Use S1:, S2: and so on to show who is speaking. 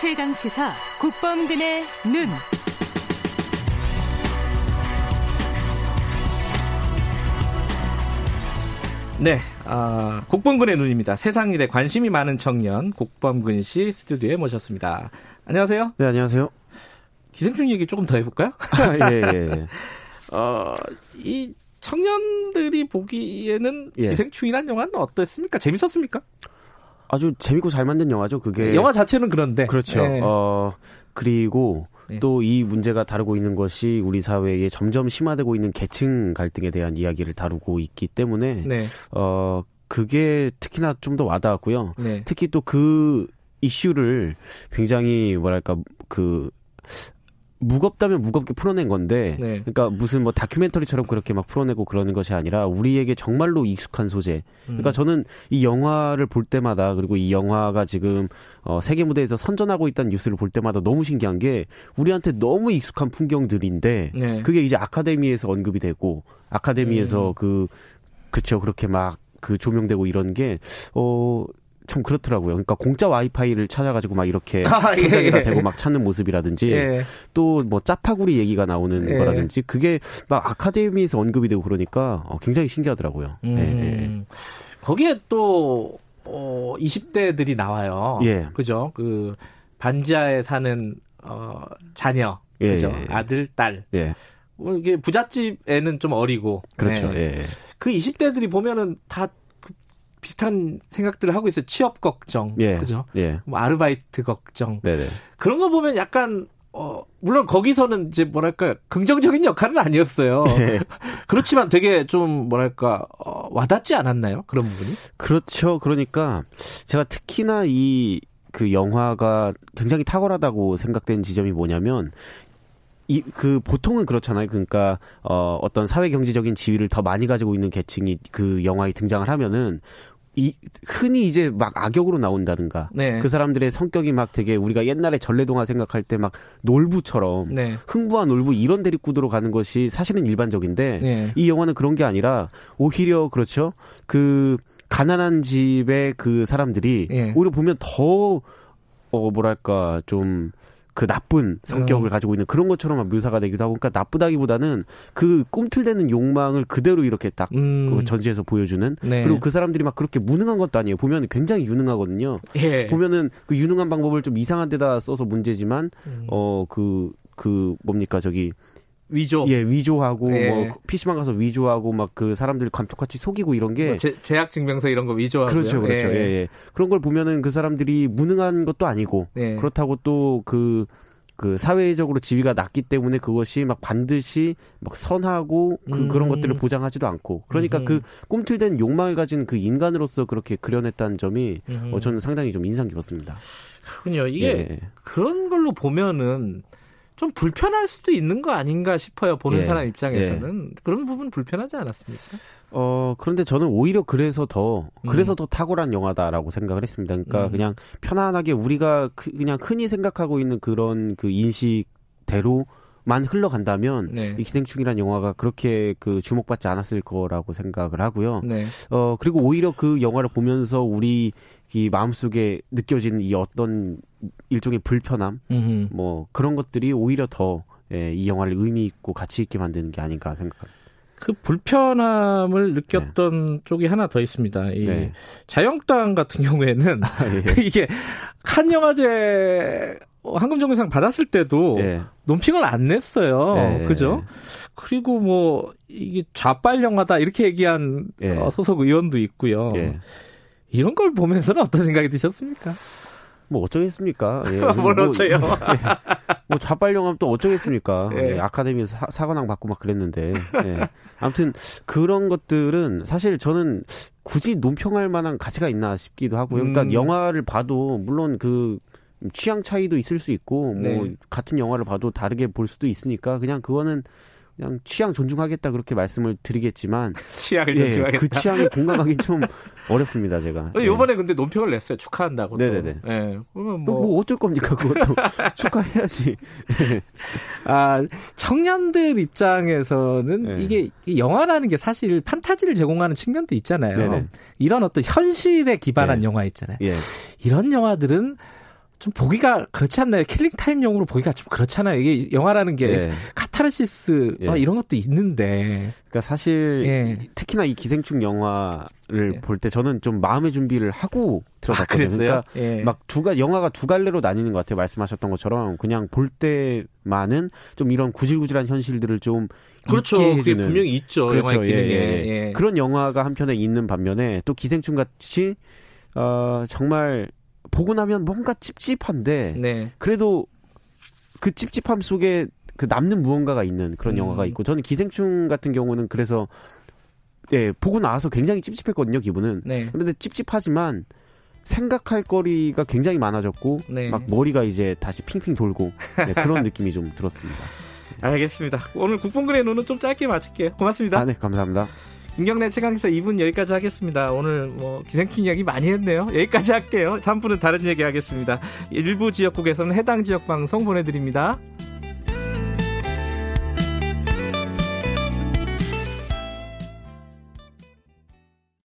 S1: 최강 시사 국범근의 눈.
S2: 네, 아, 국범근의 눈입니다. 세상 일에 관심이 많은 청년 국범근 씨 스튜디오에 모셨습니다. 안녕하세요.
S3: 네, 안녕하세요.
S2: 기생충 얘기 조금 더 해볼까요?
S3: 아, 예, 예, 예.
S2: 어, 이 청년들이 보기에는
S3: 예.
S2: 기생충이란 영화는 어땠습니까? 재밌었습니까?
S3: 아주 재밌고 잘 만든 영화죠. 그게
S2: 영화 자체는 그런데.
S3: 그렇죠.
S2: 예.
S3: 어 그리고
S2: 예.
S3: 또이 문제가 다루고 있는 것이 우리 사회에 점점 심화되고 있는 계층 갈등에 대한 이야기를 다루고 있기 때문에
S2: 네,
S3: 어 그게 특히나 좀 더 와닿았고요.
S2: 네.
S3: 특히 또 그 이슈를 굉장히 뭐랄까 그 무겁다면 무겁게 풀어낸 건데
S2: 네.
S3: 그러니까 무슨 뭐 다큐멘터리처럼 그렇게 막 풀어내고 그러는 것이 아니라 우리에게 정말로 익숙한 소재. 그러니까
S2: 음.
S3: 저는 이 영화를 볼 때마다 그리고 이 영화가 지금 어 세계 무대에서 선전하고 있다는 뉴스를 볼 때마다 너무 신기한 게 우리한테 너무 익숙한 풍경들인데
S2: 네.
S3: 그게 이제 아카데미에서 언급이 되고 아카데미에서
S2: 음.
S3: 그 그쵸 그렇게 막 그 조명되고 이런 게 어 참 그렇더라고요. 그러니까 공짜 와이파이를 찾아가지고 막 이렇게
S2: 아, 예,
S3: 천장에다
S2: 예.
S3: 대고 막 찾는 모습이라든지
S2: 예.
S3: 또뭐 짜파구리 얘기가 나오는
S2: 예.
S3: 거라든지 그게 막 아카데미에서 언급이 되고 그러니까 어, 굉장히 신기하더라고요.
S2: 음.
S3: 예, 예.
S2: 거기에 또, 어, 20대들이 나와요.
S3: 예.
S2: 그죠? 그, 반지하에 사는, 어, 자녀.
S3: 예,
S2: 그죠? 아들, 딸.
S3: 예.
S2: 뭐 이게 부잣집 애는 좀 어리고.
S3: 그렇죠.
S2: 네.
S3: 예.
S2: 그 20대들이 보면은 다그 비슷한 생각들을 하고 있어요. 취업 걱정.
S3: 예.
S2: 그죠?
S3: 예.
S2: 뭐 아르바이트 걱정.
S3: 네네.
S2: 그런 거 보면 약간, 어, 물론 거기서는 이제 뭐랄까, 긍정적인 역할은 아니었어요.
S3: 예.
S2: 그렇지만 되게 좀 뭐랄까, 어, 와닿지 않았나요? 그런 부분이?
S3: 그렇죠. 그러니까 제가 특히나 이 그 영화가 굉장히 탁월하다고 생각된 지점이 뭐냐면 이 그 보통은 그렇잖아요. 그러니까 어 어떤 사회 경제적인 지위를 더 많이 가지고 있는 계층이 그 영화에 등장을 하면은 이 흔히 이제 막 악역으로 나온다든가
S2: 네.
S3: 그 사람들의 성격이 막 되게 우리가 옛날에 전래동화 생각할 때 막 놀부처럼
S2: 네.
S3: 흥부와 놀부 이런 대립구도로 가는 것이 사실은 일반적인데
S2: 네.
S3: 이 영화는 그런 게 아니라 오히려 그렇죠. 그 가난한 집의 그 사람들이
S2: 예.
S3: 오히려 보면 더 어 뭐랄까 좀 그 나쁜 성격을
S2: 음.
S3: 가지고 있는 그런 것처럼 묘사가 되기도 하고 그러니까 나쁘다기보다는 그 꿈틀대는 욕망을 그대로 이렇게 딱
S2: 음.
S3: 그 전시해서 보여주는
S2: 네.
S3: 그리고 그 사람들이 막 그렇게 무능한 것도 아니에요 보면 굉장히 유능하거든요
S2: 예.
S3: 보면은 그 유능한 방법을 좀 이상한 데다 써서 문제지만
S2: 음.
S3: 어그그 뭡니까 저기
S2: 위조.
S3: 예 위조하고
S2: 예.
S3: 뭐 PC방 가서 위조하고 막 그 사람들 감쪽같이 속이고 이런 게
S2: 뭐 제, 제약 증명서 이런 거 위조하고.
S3: 그렇죠 그렇죠 예. 예. 그런 걸 보면은 그 사람들이 무능한 것도 아니고
S2: 예.
S3: 그렇다고 또그 그 사회적으로 지위가 낮기 때문에 그것이 막 반드시 막 선하고 그
S2: 음.
S3: 그런 것들을 보장하지도 않고 그러니까
S2: 음흠.
S3: 그 꿈틀댄 욕망을 가진 그 인간으로서 그렇게 그려냈다는 점이
S2: 음.
S3: 어, 저는 상당히 좀 인상 깊었습니다.
S2: 그렇군요. 이게
S3: 예.
S2: 그런 걸로 보면은 좀 불편할 수도 있는 거 아닌가 싶어요. 보는
S3: 예.
S2: 사람 입장에서는. 그런 부분 불편하지 않았습니까?
S3: 어, 그런데 저는 오히려 그래서 더,
S2: 음.
S3: 그래서 더 탁월한 영화다라고 생각을 했습니다. 그러니까
S2: 음.
S3: 그냥 편안하게 우리가 그, 냥 흔히 생각하고 있는 그런 그 인식대로 만 흘러간다면
S2: 네.
S3: 이 기생충이라는 영화가 그렇게 그 주목받지 않았을 거라고 생각을 하고요.
S2: 네.
S3: 어, 그리고 오히려 그 영화를 보면서 우리 이 마음속에 느껴지는 이 어떤 일종의 불편함,
S2: 음흠.
S3: 뭐 그런 것들이 오히려 더 예, 이 영화를 의미 있고 가치 있게 만드는 게 아닌가 생각합니다.
S2: 그 불편함을 느꼈던 쪽이 하나 더 있습니다. 이
S3: 네.
S2: 자영당 같은 경우에는
S3: 아, 예.
S2: 이게 칸 영화제 황금종려상 받았을 때도
S3: 예.
S2: 논평을 안 냈어요.
S3: 예.
S2: 그죠? 그리고 뭐 이게 좌빨 영화다 이렇게 얘기한
S3: 예.
S2: 어, 소속 의원도 있고요.
S3: 예.
S2: 이런 걸 보면서는 어떤 생각이 드셨습니까?
S3: 뭐 어쩌겠습니까? 예.
S2: 뭘
S3: 뭐,
S2: 어째요?
S3: 예. 뭐 좌빨영하면 또 어쩌겠습니까?
S2: 예.
S3: 예, 아카데미에서 사, 사관왕 받고 막 그랬는데. 예. 아무튼 그런 것들은 사실 저는 굳이 논평할 만한 가치가 있나 싶기도 하고요. 그러니까
S2: 음.
S3: 영화를 봐도 물론 그 취향 차이도 있을 수 있고 뭐
S2: 네.
S3: 같은 영화를 봐도 다르게 볼 수도 있으니까 그냥 그거는 그냥 취향 존중하겠다 그렇게 말씀을 드리겠지만
S2: 취향을
S3: 예,
S2: 존중하겠다.
S3: 그 취향에 공감하기는 좀 어렵습니다 제가. 예.
S2: 요번에 근데 논평을 냈어요. 축하한다고. 또.
S3: 네네네.
S2: 예. 그러면
S3: 뭐,
S2: 뭐,
S3: 어쩔 겁니까 그것도 축하해야지.
S2: 아, 청년들 입장에서는
S3: 네.
S2: 이게 이 영화라는 게 사실 판타지를 제공하는 측면도 있잖아요.
S3: 네네.
S2: 이런 어떤 현실에 기반한
S3: 네.
S2: 영화 있잖아요.
S3: 예.
S2: 이런 영화들은 좀 보기가 그렇지 않나요? killing time용으로 보기가 좀 그렇잖아요. 이게 영화라는 게
S3: 예.
S2: 카타르시스 막
S3: 예.
S2: 이런 것도 있는데.
S3: 그러니까 사실
S2: 예.
S3: 특히나 이 기생충 영화를
S2: 예.
S3: 볼때 저는 좀 마음의 준비를 하고
S2: 아,
S3: 들어갔거든요.
S2: 그랬어요?
S3: 그러니까
S2: 예.
S3: 막 두 가 영화가 두 갈래로 나뉘는 것 같아요. 말씀하셨던 것처럼 그냥 볼 때만은 좀 이런 구질구질한 현실들을 좀
S2: 그렇죠.
S3: 있게
S2: 그게
S3: 해주는
S2: 분명히 있죠. 영화의
S3: 예,
S2: 기능에.
S3: 예, 예.
S2: 예.
S3: 그런 영화가 한편에 있는 반면에 또 기생충 같이 어 정말 보고 나면 뭔가 찝찝한데
S2: 네.
S3: 그래도 그 찝찝함 속에 그 남는 무언가가 있는 그런
S2: 음.
S3: 영화가 있고 저는 기생충 같은 경우는 그래서 예 보고 나와서 굉장히 찝찝했거든요 기분은
S2: 네.
S3: 그런데 찝찝하지만 생각할 거리가 굉장히 많아졌고
S2: 네.
S3: 막 머리가 이제 다시 핑핑 돌고 네, 그런 느낌이 좀 들었습니다.
S2: 알겠습니다. 오늘 국뽕근의 눈은 좀 짧게 마칠게요. 고맙습니다.
S3: 아, 네, 감사합니다.
S2: 김경래 최강기사 2분 여기까지 하겠습니다. 오늘 뭐 기생충 이야기 많이 했네요. 여기까지 할게요. 3분은 다른 얘기 하겠습니다. 일부 지역국에서는 해당 지역 방송 보내드립니다.